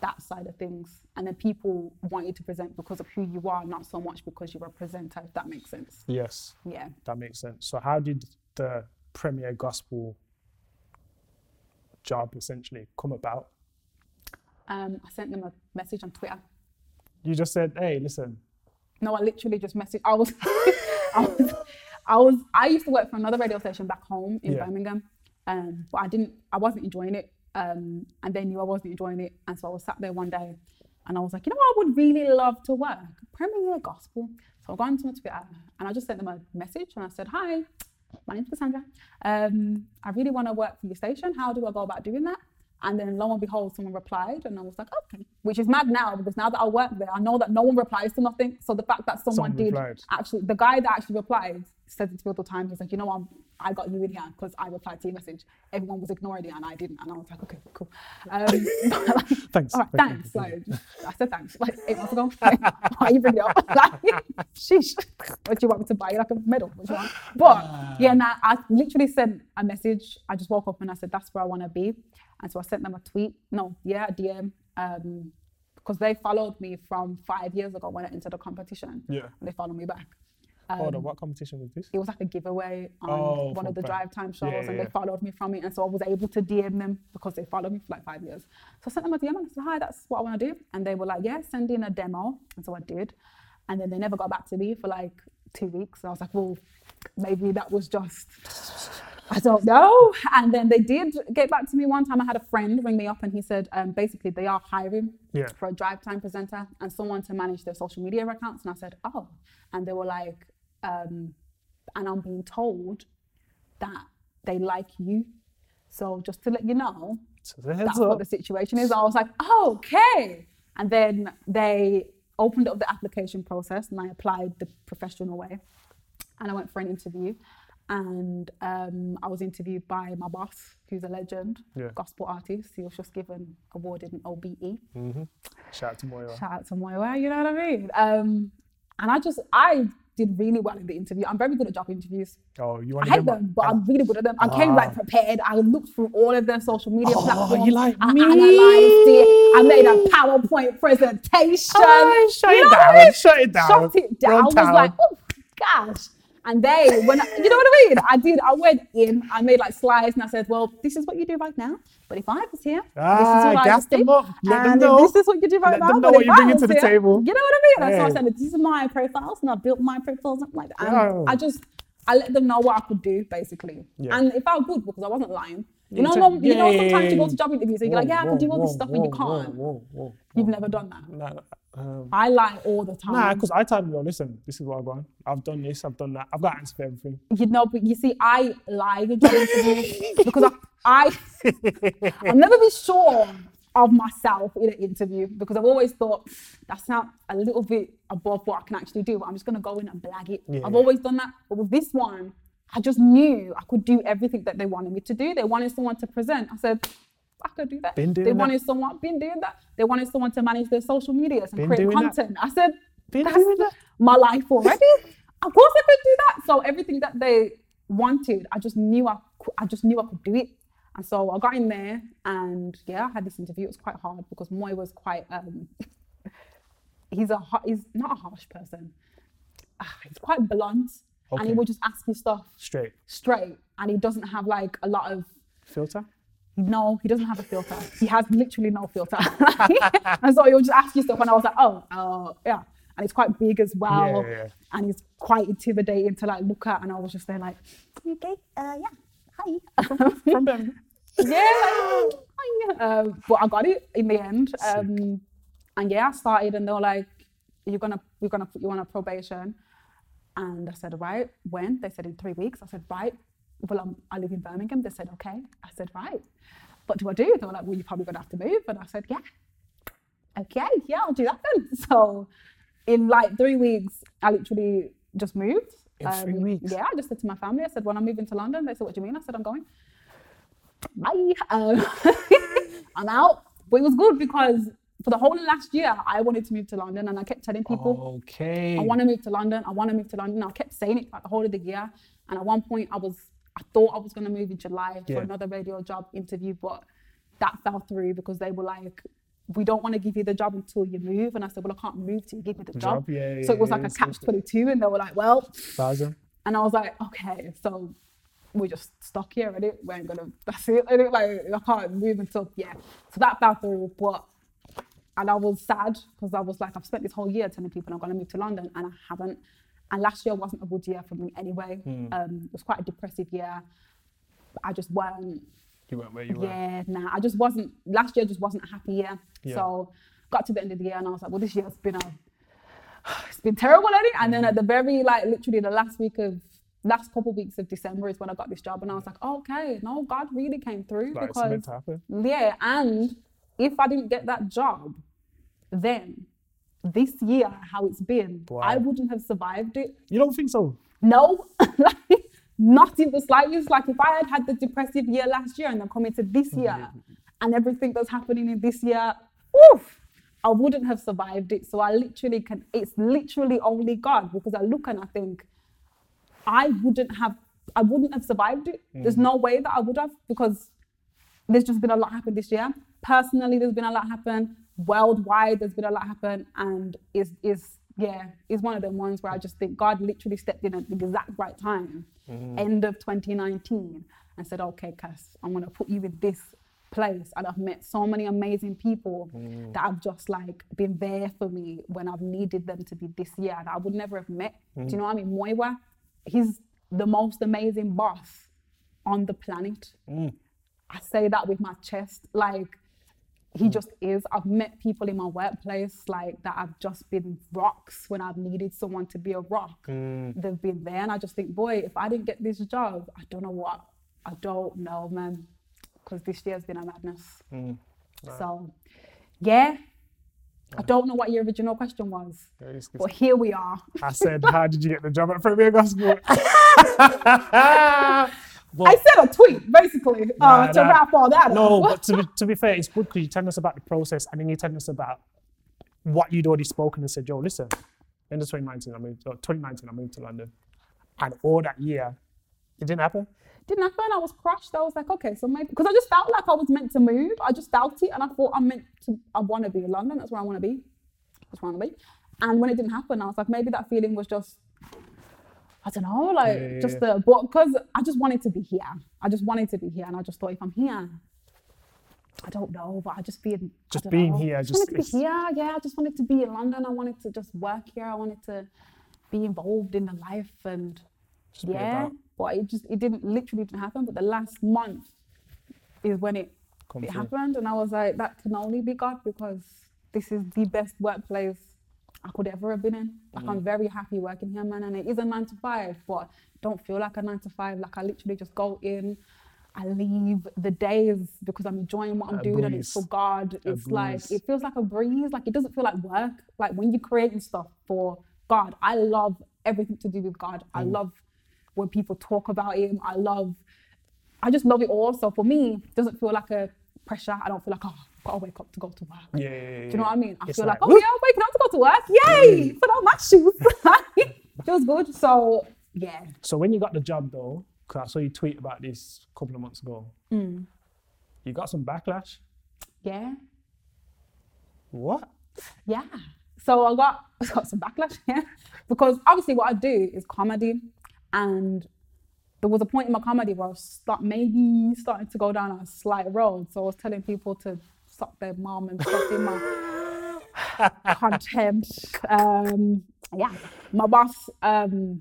that side of things. And then people want you to present because of who you are, not so much because you're a presenter, if that makes sense. yes. Yeah. That makes sense. So, how did the Premier Gospel job essentially come about? Um, I sent them a message on Twitter. You just said, "Hey, listen, No, I literally just messaged. I was, I was, I was. I used to work for another radio station back home in Yeah. Birmingham, um, but I didn't. I wasn't enjoying it, um, and they knew I wasn't enjoying it, and so I was sat there one day, and I was like, you know, what I would really love to work Premier Gospel. So I got onto my Twitter, and I just sent them a message, and I said, hi, my name's Cassandra. Um, I really want to work for your station. How do I go about doing that? And then lo and behold, someone replied, and I was like, okay, which is mad now because now that I work there, I know that no one replies to nothing. So the fact that someone, Someone did replied. actually, the guy that actually replied said it to me all the time. He's like, you know what, I got you in here because I replied to your message. Everyone was ignoring it and I didn't. And I was like, okay, cool. Um, Thanks. All right, Thank thanks. Like, I said thanks like eight months ago. Why are you bring it up? Like, sheesh. What do you want me to buy? you Like a medal? What do you want? But yeah, now I literally sent a message. I just woke up and I said, that's where I want to be. And so I sent them a tweet. No, yeah, a DM. Um, because they followed me from five years ago when I entered the competition. Yeah. And they followed me back. Hold on, what competition was this? It was like a giveaway on Oh, one of the drive time shows, Yeah, and yeah. they followed me from it. And so I was able to DM them because they followed me for like five years. So I sent them a DM and I said, Hi, that's what I want to do. And they were like, Yeah, send in a demo. And so I did. And then they never got back to me for like two weeks. And I was like, Well, maybe that was just, I don't know. And then they did get back to me one time. I had a friend ring me up and he said, um, Basically, they are hiring Yeah. for a drive time presenter and someone to manage their social media accounts. And I said, oh. And they were like, um, and I'm being told that they like you. So just to let you know, So that's what the situation is. I was like, oh, okay. And then they opened up the application process and I applied the professional way. And I went for an interview. And um, I was interviewed by my boss, who's a legend, Yeah. gospel artist. He was just given awarded an OBE. Mm-hmm. Shout out to Muyiwa. Shout out to Muyiwa, you know what I mean? Um, and I just, I did really well in the interview. I'm very good at job interviews. Oh, you want? I hate them, but I'm really good at them. I came like prepared. I looked through all of their social media Oh, platforms. you like I me. analyzed it. I made a PowerPoint presentation. Oh, shut You it know what I down, mean? shut it down. Shut it down. I was like, oh gosh. And they, when I, you know what I mean? I did. I went in. I made like slides, and I said, "Well, this is what you do right now. But if I was here, Ah, this is what I would do. them up. Let them and know. This is what you do right Let now. them know but what if you're I bringing was to the here- table. You know what I mean? And so I Yeah. said, "This is my profiles, and I built my profiles up like that." And Yeah. I just, I let them know what I could do, basically. Yeah. And it felt good because I wasn't lying. You know, you know, sometimes you go to job interviews and you're like, "Yeah, I can do all this stuff," and you can't. You've never done that. Um, I lie all the time. nah, because I tell them, listen, this is what I've done. I've done this, I've done that. I've got answers for everything. you know, but you see, I lie job because I, I I'll never be sure of myself in an interview because I've always thought that's not a little bit above what I can actually do, but I'm just gonna go in and blag it. Yeah. I've always done that, but with this one, I just knew I could do everything that they wanted me to do. They wanted someone to present. I said. I could do that. Been doing they that. wanted someone, been doing that. They wanted someone to manage their social medias and Been create doing that. content. I said, Been that's that. my life already. of course I could do that. So everything that they wanted, I just knew I, cou- I just knew I could do it. And so I got in there, and yeah, I had this interview. It was quite hard because Moy was quite. Um, he's a he's not a harsh person. Ah, He's quite blunt, and he Okay. will just ask you stuff Straight. straight, and he doesn't have like a lot of Filter? no, he doesn't have a filter. He has literally no filter. and so he'll just ask you stuff, and I was like, oh, uh, yeah. And he's quite big as well, Yeah, yeah. and he's quite intimidating to like look at. And I was just there like, okay, uh, yeah, hi. From them. yeah, like, hi. Um, but I got it in the end. Um, and yeah, I started, and they were like, "You're gonna, we're gonna put you on a probation." And I said, "Right, when?" They said, "In three weeks." I said, "Right." Well, I'm, I live in Birmingham. They said, "Okay." I said, "Right." What do I do? They were like, "Well, you're probably gonna have to move." And I said, "Yeah." Okay, yeah, I'll do that then. So, in like three weeks, I literally just moved. Um, three weeks? Yeah, I just said to my family, I said, when I'm moving to London, they said, what do you mean? I said, I'm going bye. Um, I'm out. But it was good because for the whole of last year, I wanted to move to London and I kept telling people, Okay. I want to move to London. I want to move to London. I kept saying it like the whole of the year. And at one point, I was, I thought I was going to move in July Yeah. for another radio job interview, but that fell through because they were like, we don't want to give you the job until you move. And I said, well, I can't move till you give me the job. Job, yeah, so it was yeah, like a catch 22. And they were like, well, Thousand. and I was like, okay, so we're just stuck here, and it we ain't gonna. That's it. innit? Like I can't move until yeah. So that fell through, but and I was sad because I was like, I've spent this whole year telling people I'm gonna move to London, and I haven't. And last year wasn't a good year for me anyway. Um, it was quite a depressive year. I just weren't You went where you were. yeah, nah, I just wasn't. Last year just wasn't a happy year. Yeah. So got to the end of the year and I was like, well, this year's been a, it's been terrible, it? And then at the very like literally the last week of last couple weeks of December is when I got this job and I was like, oh, okay, no, God really came through Like, it's because meant to happen. yeah, and if I didn't get that job, then this year how it's been, Wow. I wouldn't have survived it. You don't think so? No, like not in the slightest. Like if I had had the depressive year last year and then come into this year mm-hmm. and everything that's happening in this year, oof, I wouldn't have survived it. So I literally can, it's literally only God because I look and I think I wouldn't have, I wouldn't have survived it. There's mm-hmm. no way that I would have because there's just been a lot happen this year. Personally, there's been a lot happen. Worldwide, there's been a lot happen, and is is yeah, is one of them ones where I just think God literally stepped in at the exact right time, mm-hmm. end of 2019, and said, "Okay, Cass, I'm gonna put you in this place." And I've met so many amazing people mm. that have just like been there for me when I've needed them to be this year that I would never have met. Do you mm-hmm. know what I mean? Muyiwa, he's the most amazing boss on the planet. Mm. I say that with my chest. Like, He just is. I've met people in my workplace like that I've just been rocks when I've needed someone to be a rock. Mm. They've been there, and I just think, boy, if I didn't get this job, I don't know what. I don't know, man, because this year's been a madness. Mm. So, yeah, I don't know what your original question was, Yeah, it's- but here we are. I said, how did you get the job at Premier Gospel? I said a tweet, basically, uh, to nah. wrap all that No, up. but to be, to be fair, it's good because you tell us about the process and then you tell us about what you'd already spoken and said, yo, listen, in the 2019, I moved, or 2019, I moved to London. And all that year, it didn't happen. didn't happen. I was crushed. I was like, okay, so maybe because I just felt like I was meant to move. I just felt it, and I thought I'm meant to. I want to be in London. That's where I want to be. That's where I want to be. And when it didn't happen, I was like, maybe that feeling was just. I don't know, like Yeah, yeah, just the but because I just wanted to be here. I just wanted to be here, and I just thought if I'm here, I don't know, but I just I Just being know. here, I just, just- wanted to be here. Yeah, I just wanted to be in London. I wanted to just work here. I wanted to be involved in the life and Just yeah, but it just it didn't literally didn't happen. But the last month is when it come it through. happened, and I was like, that can only be God because this is the best workplace I could ever have been in. Like Mm. I'm very happy working here, man, and it is a nine to five, but don't feel like a nine to five. Like I literally just go in. I leave the days because I'm enjoying what I'm A doing and it's for. God. A It's like it feels like a breeze. Like it doesn't feel like work. Like when you're creating stuff for God, I love everything to do with God. I Mm. love when people talk about Him. I love, I just love it all. So for me, it doesn't feel like a pressure. I don't feel like oh, To wake up to go to work. Yeah, yeah, yeah, Do you know what I mean? I It's feel like, like, oh yeah, I'm waking up to go to work. Yay! Put on my shoes. Feels good. So yeah. So when you got the job though, because I saw you tweet about this a couple of months ago, Mm. you got some backlash. Yeah. What? Yeah. So I got I got some backlash yeah. because obviously what I do is comedy, and there was a point in my comedy where I was start maybe starting to go down a slight road. So I was telling people to suck their mom and my content. Um, yeah, my boss um,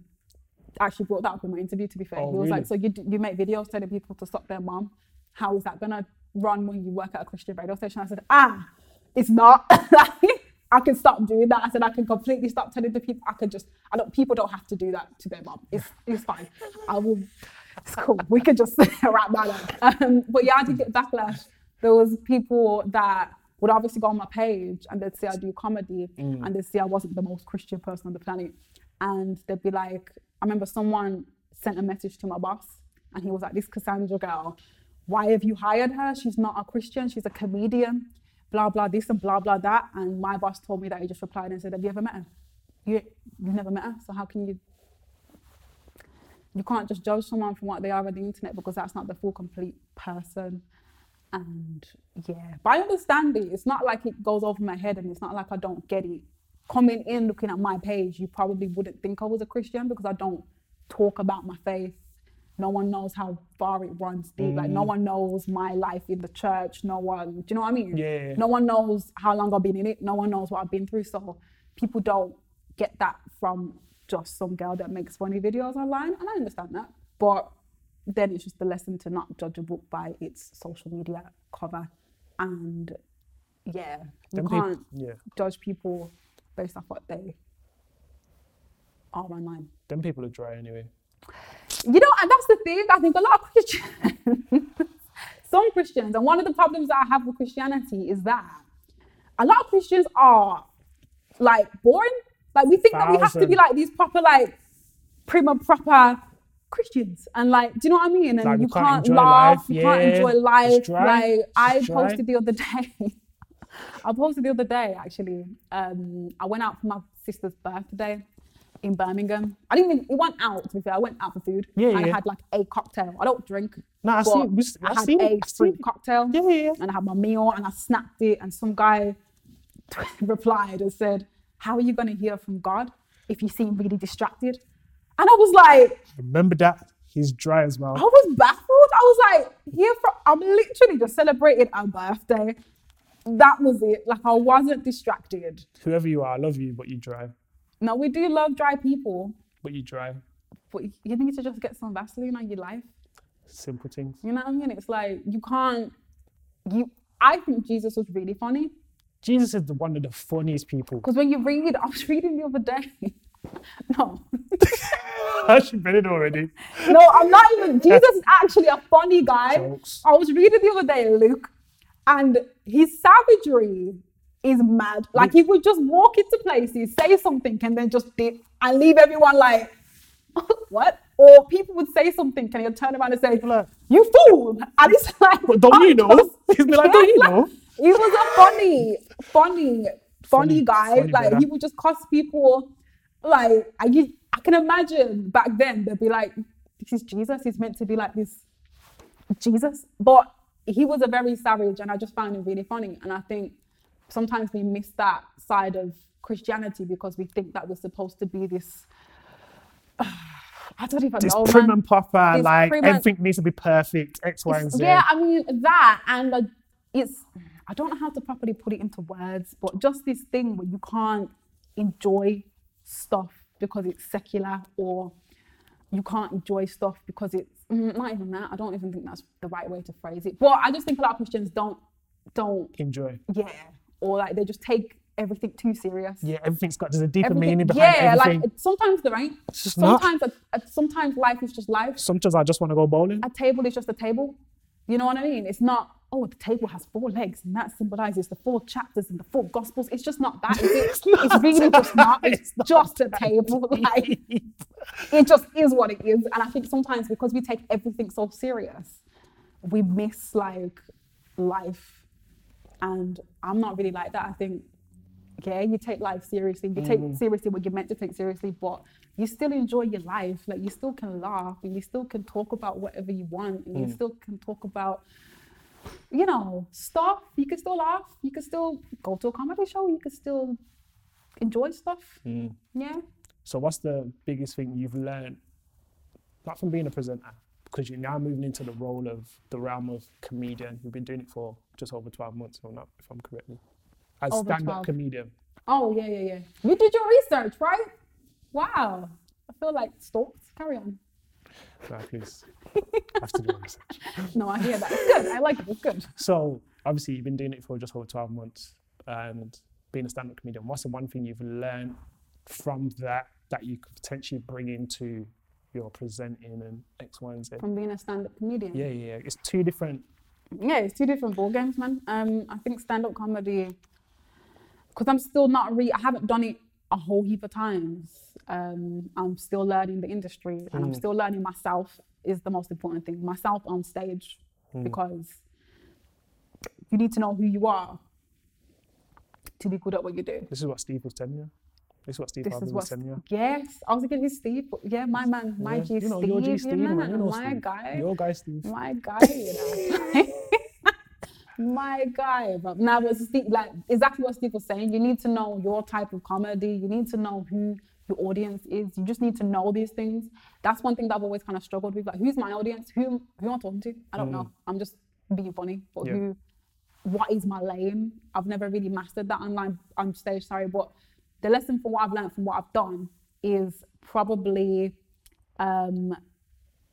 actually brought that up in my interview. To be fair, Oh, he was really? like, "So you you make videos telling people to suck their mom? How is that gonna run when you work at a Christian radio station?" I said, "Ah, it's not. I can stop doing that." I said, "I can completely stop telling the people. I can just. I don't. People don't have to do that to their mom. It's it's fine. I will. It's cool. We could just wrap that up." Um, but yeah, I did get backlash. There was people that would obviously go on my page and they'd say I do comedy mm. and they'd say I wasn't the most Christian person on the planet. And they'd be like, I remember someone sent a message to my boss and he was like, This Cassandra girl, why have you hired her? She's not a Christian, she's a comedian, blah, blah, this and blah, blah, that. And my boss told me that he just replied and said, Have you ever met her? You, you've never met her, so how can you? You can't just judge someone from what they are on the internet because that's not the full, complete person. And yeah, but I understand it. It's not like it goes over my head and it's not like I don't get it. Coming in, looking at my page, you probably wouldn't think I was a Christian because I don't talk about my faith. No one knows how far it runs deep. Like, no mm. one knows my life in the church. No one, do you know what I mean? Yeah. No one knows how long I've been in it. No one knows what I've been through. So people don't get that from just some girl that makes funny videos online. And I understand that. But then it's just the lesson to not judge a book by its social media cover. And yeah, you Them can't yeah. judge people based off what they are online. Them people are dry anyway. You know, and that's the thing. I think a lot of Christians, some Christians, and one of the problems that I have with Christianity is that a lot of Christians are like boring. Like we think that we have to be like these proper, like prim and proper Christians, and like, do you know what I mean? And Like, you can't can't, laugh, life. you can't enjoy life. dry. Like I posted the other day. I posted the other day actually. Um, I went out for my sister's birthday in Birmingham. I didn't even. It went out. To be fair, I went out for food. Yeah, and yeah. I had like a cocktail. I don't drink. No, I see- we I I had seen a fruit it. cocktail. Yeah, yeah, yeah. And I had my meal, and I snapped it. And some guy replied and said, "How are you going to hear from God if you seem really distracted?" And I was like, Remember that? He's dry as well. I was baffled. I was like, here for I'm literally just celebrating our birthday. That was it. Like I wasn't distracted. Whoever you are, I love you, but you dry. No, we do love dry people, But you dry. but you need to just get some Vaseline on your life. Simple things. You know what I mean? It's like you can't. You I think Jesus was really funny Jesus is the, one of the funniest people. because when you read, I was reading the other day. no, I should been it already. no, I'm not even. Jesus is actually a funny guy. Jokes. I was reading the other day, Luke, and his savagery is mad. Like he would just walk into places, say something, and then just dip and leave everyone like, what? Or people would say something, and he'll turn around and say, "You fool!" And it's like, But don't you know? He's be like, don't you know? He was a funny, funny, funny, Funny- guy. funny like brother. he would just cuss people. Like I, I can imagine back then they'd be like, "This is Jesus. He's meant to be like this Jesus." But he was a very savage, and I just found him really funny. And I think sometimes we miss that side of Christianity because we think that we're supposed to be this. I don't even This know. prim man. and proper, This like prim and- everything needs to be perfect, X, Y, and Z. Yeah, I mean that, and uh, it's I don't know how to properly put it into words, but just this thing where you can't enjoy stuff because it's secular, or you can't enjoy stuff because it's mm, not even that. I don't even think that's the right way to phrase it. But I just think a lot of Christians don't don't Enjoy. yeah, or like they just take everything too serious. Yeah, everything's got there's a deeper Everything- meaning behind yeah, everything. like sometimes there ain't. It's not. Sometimes, uh, uh, sometimes life is just life Sometimes I just want to go bowling. a table is just a table. You know what I mean? It's not, oh, the table has four legs and that symbolizes the four chapters and the four gospels. It's just not that? It's not it's really just not. that. It's just a table. Like, it just is what it is. And I think sometimes because we take everything so serious, we miss like life. And I'm not really like that. I think, yeah, you take life seriously. You take seriously what you're meant to take seriously, but you still enjoy your life. Like you still can laugh and you still can talk about whatever you want and you still can talk about, you know, stuff. You can still laugh. You can still go to a comedy show. You can still enjoy stuff. Mm. Yeah. So, what's the biggest thing you've learned, not from being a presenter, because you're now moving into the role of the realm of comedian. You've been doing it for just over 12 months, or not, if I'm correctly, as Over stand-up 12. comedian. Oh, yeah, yeah, yeah. You did your research, right? Wow. I feel like stalked. Carry on. No, please, I have to do research. No, I hear that. It's good. I like it. It's good. So, obviously, you've been doing it for just over 12 months, and being a stand-up comedian. What's the one thing you've learned from that that you could potentially bring into your presenting and X, Y, and Z? From being a stand-up comedian. Yeah, yeah, yeah. It's two different. yeah, it's two different ball games, man. Um, I think stand-up comedy, because I'm still not re. I haven't done it a whole heap of times. Um, I'm still learning the industry, and I'm still learning myself. Is the most important thing. Myself on stage, because you need to know who you are to be good at what you do. This is what Steve was telling you. This is what Steve This Harvey was telling you. Yes, I was thinking he's Steve. Yeah, my man, my Yeah, G you know, Steve, your G Steve, know, man. You know my Steve. guy Your guy, Steve. my guy, you know. my guy, but now but Steve, like exactly what Steve was saying. You need to know your type of comedy. You need to know who your audience is. You just need to know these things. That's one thing that I've always kind of struggled with. Like, who's my audience? Who who am I talking to? I don't know. I'm just being funny, but Yeah. who? What is my lane? I've never really mastered that online on stage. Sorry, but the lesson from what I've learned from what I've done is probably um,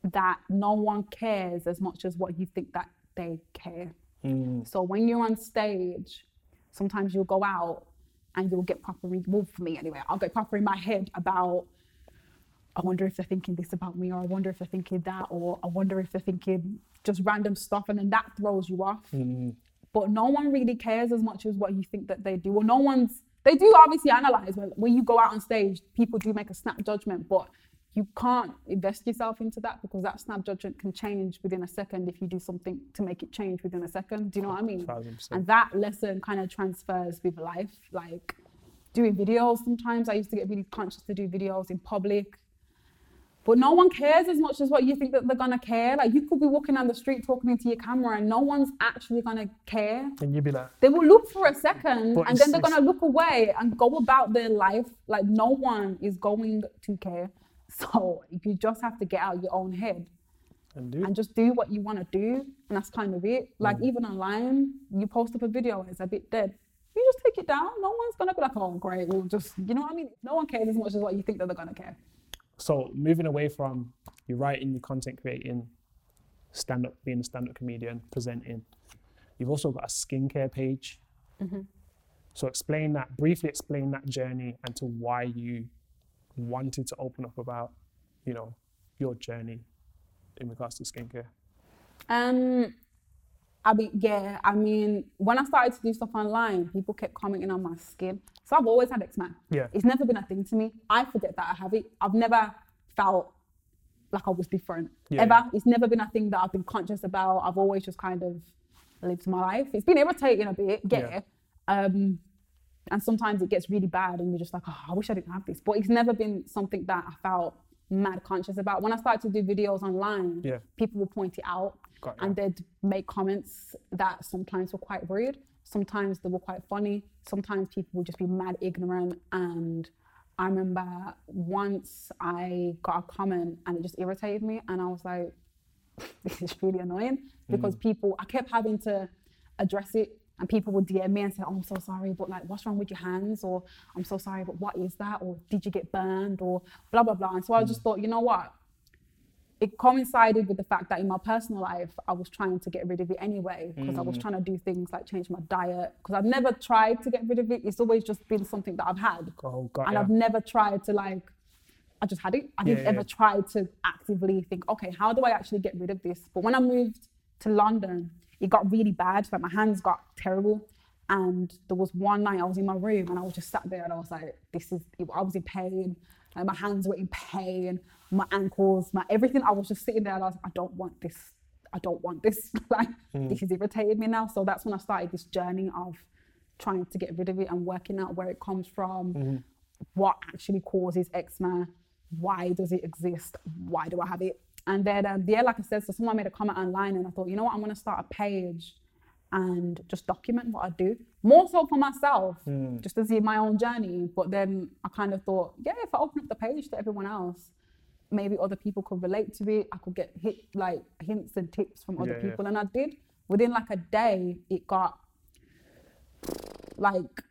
that no one cares as much as what you think that they care. Mm. So when you're on stage, sometimes you'll go out and you'll get proper, well, for me anyway, I'll get proper in my head about, I wonder if they're thinking this about me, or I wonder if they're thinking that, or I wonder if they're thinking just random stuff, and then that throws you off. Mm. But no one really cares as much as what you think that they do. Well, no one's, they do obviously analyze when, when you go out on stage, people do make a snap judgment, but you can't invest yourself into that because that snap judgment can change within a second if you do something to make it change within a second. Do you know what I mean? Thousand percent. And that lesson kind of transfers with life. Like doing videos sometimes, I used to get really conscious to do videos in public. But no one cares as much as what you think that they're gonna care. Like you could be walking down the street talking into your camera and no one's actually gonna care And you'd be like, they will look for a second and then they're going to look away and go about their life like no one is going to care so you just have to get out your own head and dude, and just do what you want to do and that's kind of it like Mm. even online you post up a video and it's a bit dead you just take it down no one's going to be like oh great we'll just you know what i mean no one cares as much as what you think that they're going to care so moving away from you writing, your content creating, stand up, being a stand up comedian, presenting. You've also got a skincare page. Mm-hmm. So explain that briefly. Explain that journey and to why you wanted to open up about, you know, your journey in regards to skincare. Um, I mean, yeah, I mean, when I started to do stuff online, people kept commenting on my skin. So I've always had eczema. Yeah. It's never been a thing to me. I forget that I have it. I've never felt like I was different Yeah. ever. It's never been a thing that I've been conscious about. I've always just kind of lived my life. It's been irritating a bit, yeah. Um, and sometimes it gets really bad, and you're just like, oh, I wish I didn't have this. But it's never been something that I felt mad conscious about. When I started to do videos online, Yeah. people would point it out and they'd make comments that sometimes were quite rude, sometimes they were quite funny, sometimes people would just be mad ignorant. And I remember once I got a comment and it just irritated me, and I was like, this is really annoying mm. because people, I kept having to address it. And people would DM me and say, Oh, I'm so sorry, but like, what's wrong with your hands? Or I'm so sorry, but what is that? Or did you get burned? Or blah, blah, blah. And so I just mm. thought, you know what? it coincided with the fact that in my personal life I was trying to get rid of it anyway because I was mm. trying to do things like change my diet because I've never tried to get rid of it. It's always just been something that I've had, Oh, got and ya. I've never tried to like. I just had it. I didn't Yeah, ever yeah. try to actively think, okay, how do I actually get rid of this? But when I moved to London, it got really bad. Like my hands got terrible. And there was one night I was in my room and I was just sat there and I was like, this is, I was in pain. Like my hands were in pain, my ankles, my everything. I was just sitting there and I was like, I don't want this. I don't want this. like, hmm. this has irritated me now. So that's when I started this journey of trying to get rid of it and working out where it comes from, hmm. what actually causes eczema, why does it exist, why do I have it? And then, um, yeah, like I said, so someone made a comment online and I thought, you know what, I'm going to start a page and just document what I do. More so for myself, just to see my own journey. But then I kind of thought, yeah, if I open up the page to everyone else, maybe other people could relate to it. I could get hit like hints and tips from other Yeah, yeah. people. And I did. Within like a day, it got like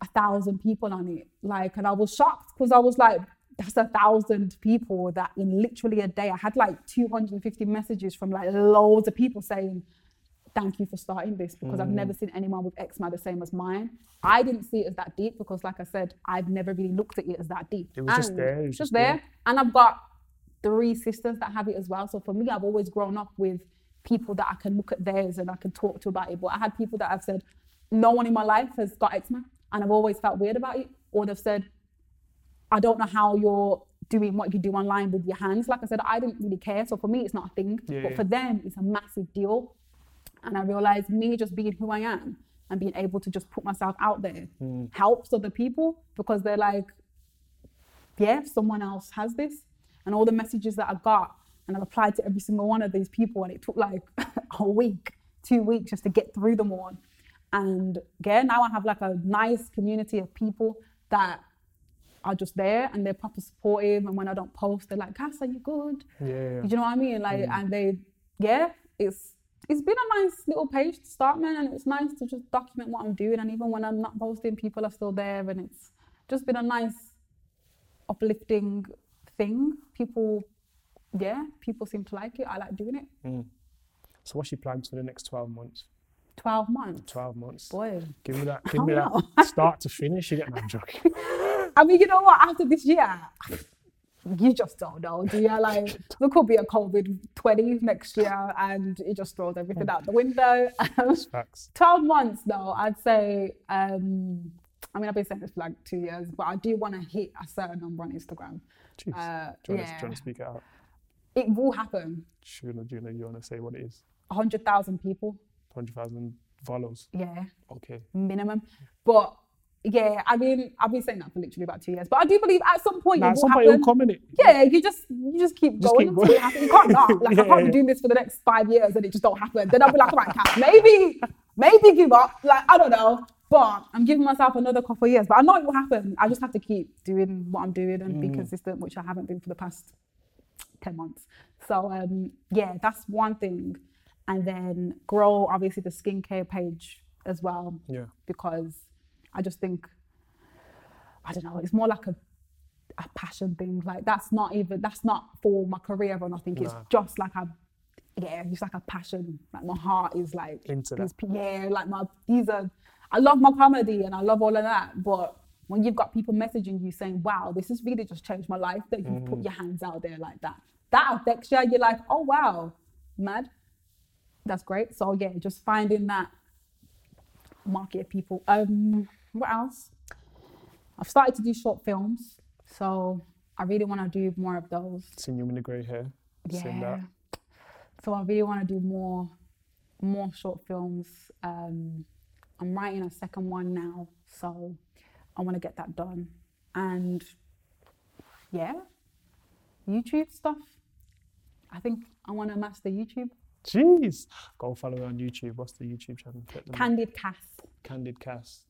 a thousand people on it. Like, and I was shocked because I was like, that's a thousand people that in literally a day, I had like 250 messages from like loads of people saying, thank you for starting this because I've Mm. never seen anyone with eczema the same as mine. I didn't see it as that deep because, like I said, I've never really looked at it as that deep. It was just there, it was just just there. there. And I've got three sisters that have it as well. So for me, I've always grown up with people that I can look at theirs and I can talk to about it. But I had people that have said, no one in my life has got eczema. And I've always felt weird about it. Or they've said, I don't know how you're doing what you do online with your hands. Like I said, I didn't really care. So for me, it's not a thing. Yeah, but yeah. for them, it's a massive deal. And I realized me just being who I am and being able to just put myself out there Mm. helps other people because they're like, yeah, someone else has this. And all the messages that I got, and I replied to every single one of these people, and it took like a week, two weeks just to get through them all. And yeah, now I have like a nice community of people that are just there and they're proper supportive. And when I don't post, they're like, Cass, are you good? Yeah, yeah. Do you know what I mean? Like, mm. and they, yeah, it's it's been a nice little page to start, man, and it's nice to just document what I'm doing. And even when I'm not posting, people are still there, and it's just been a nice, uplifting thing. People, yeah, people seem to like it. I like doing it. Mm. So what's your plans for the next 12 months? Twelve months, 12 months. boy. Give me that. Give me that. Start to finish. You get I'm joking. I mean, you know what? After this year, you just don't know, do you? Like, there could be a COVID 20 next year and it just throws everything out the window. Facts. 12 months, though, I'd say, um, I mean, I've been saying this for like two years, but I do want to hit a certain number on Instagram. Jeez. Uh, do, you want to, do you want to speak it out? It will happen. You, do you, know, you want to say what it is? 100,000 people, 100,000 follows. yeah, Okay. minimum. But yeah, I mean, I've been saying that for literally about two years. But I do believe at some point Nah, it at will some point happen. it'll come in it. yeah, you just you just keep Just going keep until it happens. You can't not. Like Yeah, I can't yeah. be doing this for the next five years and it just don't happen. Then I'll be like, all right, Kath, maybe, maybe give up. Like I don't know. But I'm giving myself another couple of years. But I know it will happen. I just have to keep doing what I'm doing and be Mm. consistent, which I haven't been for the past 10 months. So um yeah, that's one thing. And then grow obviously the skincare page as well Yeah. because I just think I don't know, it's more like a a passion thing. Like that's not even that's not for my career or nothing. It's just like a yeah, it's like a passion. Like my heart is like Into these pe- yeah, like my these are. I love my comedy and I love all of that, but when you've got people messaging you saying, "Wow, this has really just changed my life," that you put your hands out there like that, that affects you. You're like, "Oh wow, mad." That's great. So yeah, just finding that market people. Um, what else? I've started to do short films, so I really want to do more of those. Seen you in the grey hair. That. So I really want to do more, more short films. Um, I'm writing a second one now, so I want to get that done. And yeah, YouTube stuff. I think I want to master YouTube. Jeez. Go follow her on YouTube. What's the YouTube channel? Candid Cass. Candid Cast.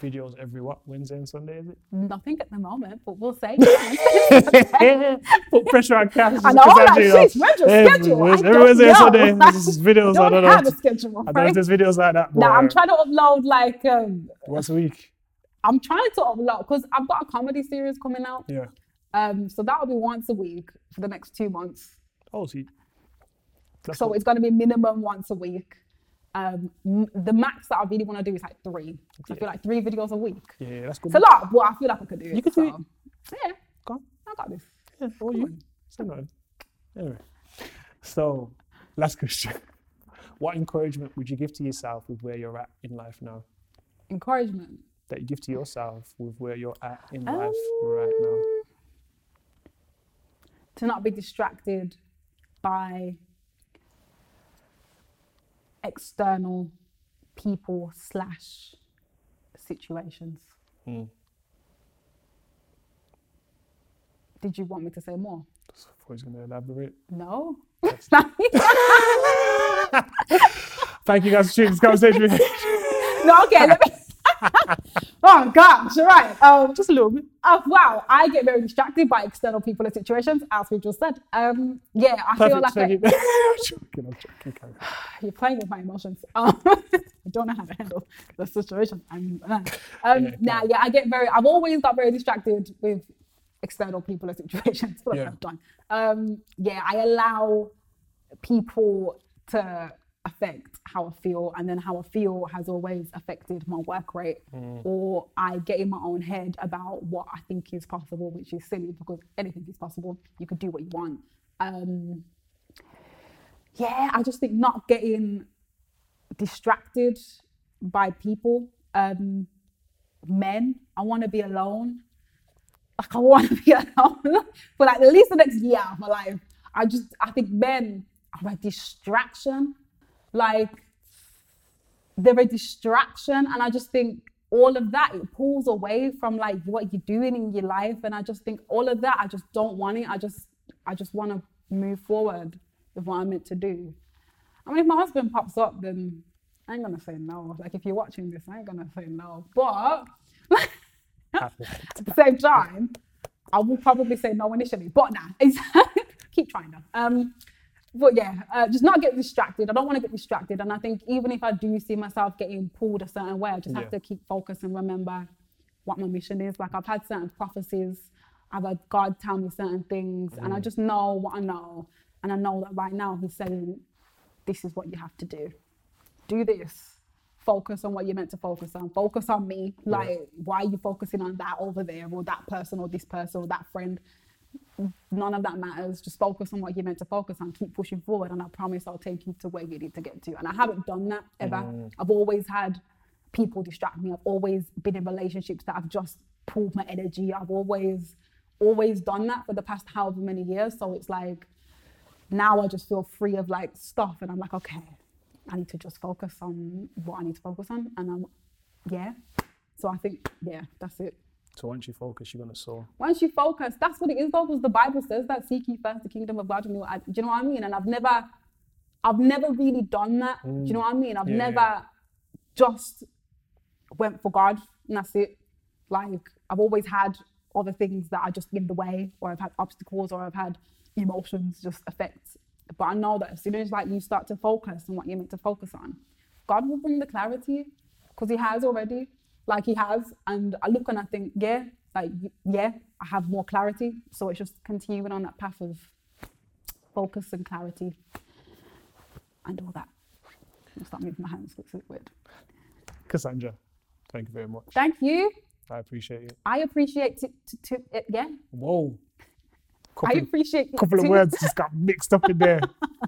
Videos every what? Wednesday and Sunday, is it? Nothing at the moment, but we'll say. Put pressure on Cass. I know, like, sheesh, where's your schedule? I Every don't Wednesday and. Sunday. There's videos. I don't don't know. have a schedule. I don't right? there's videos like that. Now I'm trying to upload like um, Once a week. I'm trying to upload because I've got a comedy series coming out. Yeah. Um, so that'll be once a week for the next two months. Oh, see. That's so what- it's going to be minimum once a week. Um, the max that I really want to do is like three. I feel like three videos a week. yeah, yeah, that's good. It's a lot, but I feel like I could do it. You could do so, Yeah, Go on. I got this. Yeah, or you. Say nothing. Anyway. So, last question. What encouragement would you give to yourself with where you're at in life now? Encouragement. That you give to yourself with where you're at in life Um, right now? To not be distracted by external people slash situations. Hmm. Did you want me to say more? I thought he was going to elaborate. No. Thank you guys for tuning this conversation. with me. no, okay, let me. oh gosh, right. Um, Just a little bit. uh, wow, I get very distracted by external people and situations, as we just said. Um, yeah, I feel like I-. I'm joking. I'm joking. You're playing with my emotions. Um, I don't know how to handle the situation. I'm, uh, um, Yeah, go yeah, I get very. I've always got very distracted with external people and situations. Yeah. I've done. Um, yeah, I allow people to affect how I feel, and then how I feel has always affected my work rate. Or I get in my own head about what I think is possible, which is silly because anything is possible. You could do what you want. Um, yeah, I just think not getting distracted by people. Um, men, I want to be alone. Like I want to be alone for like at least the next year of my life. I just, I think men are a distraction. Like they're a distraction, and I just think all of that it pulls away from like what you're doing in your life, and I just think all of that I just don't want it. I just, I just want to move forward with what I'm meant to do. I mean, if my husband pops up, then I ain't gonna say no. Like if you're watching this, I ain't gonna say no. But at the same time, I will probably say no initially. But nah, keep trying though. Um, but yeah, uh, just not get distracted. I don't want to get distracted, and I think even if I do see myself getting pulled a certain way, I just Yeah. have to keep focused and remember what my mission is. Like I've had certain prophecies, I've had God tell me certain things, and I just know what I know, and I know that right now He's saying, "This is what you have to do. Do this." Focus on what you're meant to focus on. Focus on me. Like, why are you focusing on that over there, or that person, or this person, or that friend? None of that matters. Just focus on what you're meant to focus on. Keep pushing forward, and I promise I'll take you to where you need to get to. And I haven't done that ever. Mm. I've always had people distract me. I've always been in relationships that have just pulled my energy. I've always, always done that for the past however many years. So it's like now I just feel free of like stuff, and I'm like, okay, I need to just focus on what I need to focus on, and I'm, yeah. So I think, yeah, that's it So once you focus, you're gonna soar. once you focus, that's what it is though, because the Bible says that seek ye first the kingdom of God. And you, do you know what I mean? And I've never, I've never really done that. Do you know what I mean? I've Mm. Yeah, never yeah. just went for God and that's it. Like I've always had other things that are just in the way, or I've had obstacles, or I've had emotions just affect. But I know that as soon as like you start to focus on what you're meant to focus on, God will bring the clarity because He has already, like He has. And I look and I think, yeah, like yeah, I have more clarity. So it's just continuing on that path of focus and clarity. and all that. I'll start moving my hands. Looks a bit weird. Cassandra, thank you very much. Thank you. I appreciate it. I appreciate it. To, to, it yeah. Whoa. I Couple, appreciate it couple of words just got mixed up in there.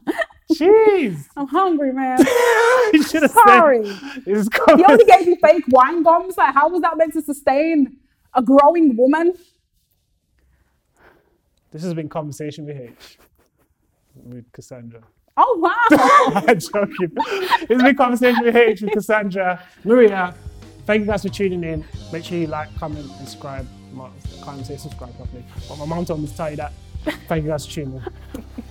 Jeez. I'm hungry, man. you should have Sorry. said it's. He only gave me fake wine gums. Like, how was that meant to sustain a growing woman? This has been Conversation with H with Cassandra. Oh wow. I'm joking. It's been Conversation with H with Cassandra. Maria, thank you guys for tuning in. Make sure you like, comment, and subscribe. I can't even say subscribe properly, but my mom told me to tell you that. Thank you guys for tuning in.